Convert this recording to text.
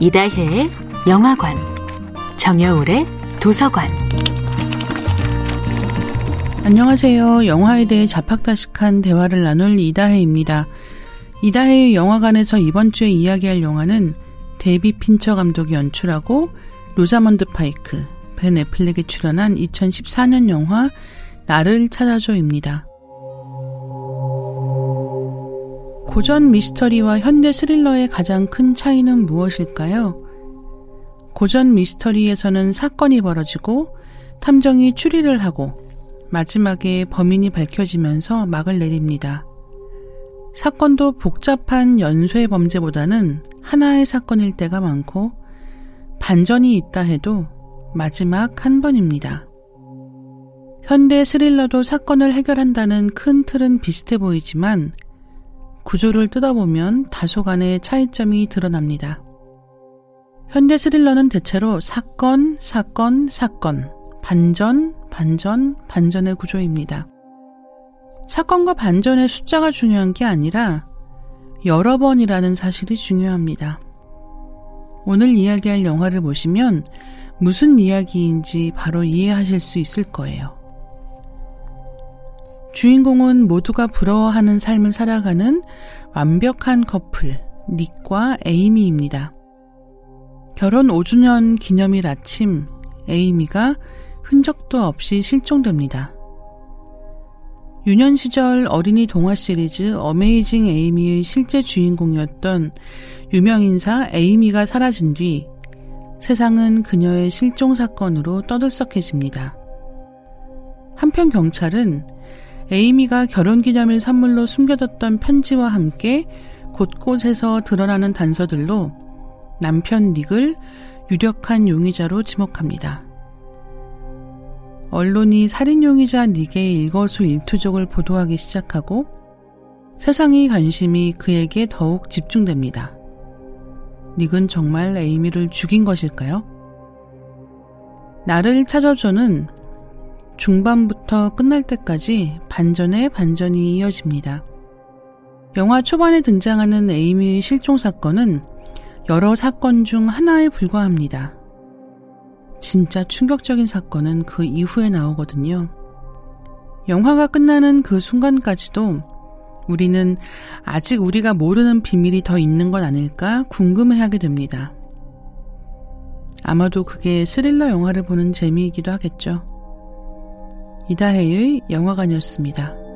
이다혜의 영화관, 정여울의 도서관. 안녕하세요. 영화에 대해 잡학다식한 대화를 나눌 이다혜입니다. 이다혜의 영화관에서 이번 주에 이야기할 영화는 데이빗 핀처 감독이 연출하고 로자먼드 파이크, 벤 애플렉이 출연한 2014년 영화 나를 찾아줘입니다. 고전 미스터리와 현대 스릴러의 가장 큰 차이는 무엇일까요? 고전 미스터리에서는 사건이 벌어지고 탐정이 추리를 하고 마지막에 범인이 밝혀지면서 막을 내립니다. 사건도 복잡한 연쇄 범죄보다는 하나의 사건일 때가 많고 반전이 있다 해도 마지막 한 번입니다. 현대 스릴러도 사건을 해결한다는 큰 틀은 비슷해 보이지만 구조를 뜯어보면 다소간의 차이점이 드러납니다. 현대 스릴러는 대체로 사건, 사건, 사건, 반전, 반전, 반전의 구조입니다. 사건과 반전의 숫자가 중요한 게 아니라 여러 번이라는 사실이 중요합니다. 오늘 이야기할 영화를 보시면 무슨 이야기인지 바로 이해하실 수 있을 거예요. 주인공은 모두가 부러워하는 삶을 살아가는 완벽한 커플, 닉과 에이미입니다. 결혼 5주년 기념일 아침, 에이미가 흔적도 없이 실종됩니다. 유년 시절 어린이 동화 시리즈 어메이징 에이미의 실제 주인공이었던 유명인사 에이미가 사라진 뒤 세상은 그녀의 실종 사건으로 떠들썩해집니다. 한편 경찰은 에이미가 결혼기념일 선물로 숨겨뒀던 편지와 함께 곳곳에서 드러나는 단서들로 남편 닉을 유력한 용의자로 지목합니다. 언론이 살인 용의자 닉의 일거수 일투족을 보도하기 시작하고 세상의 관심이 그에게 더욱 집중됩니다. 닉은 정말 에이미를 죽인 것일까요? 나를 찾아줘는 중반부터 끝날 때까지 반전의 반전이 이어집니다. 영화 초반에 등장하는 에이미의 실종 사건은 여러 사건 중 하나에 불과합니다. 진짜 충격적인 사건은 그 이후에 나오거든요. 영화가 끝나는 그 순간까지도 우리는 아직 우리가 모르는 비밀이 더 있는 건 아닐까 궁금해하게 됩니다. 아마도 그게 스릴러 영화를 보는 재미이기도 하겠죠. 이다혜의 영화관이었습니다.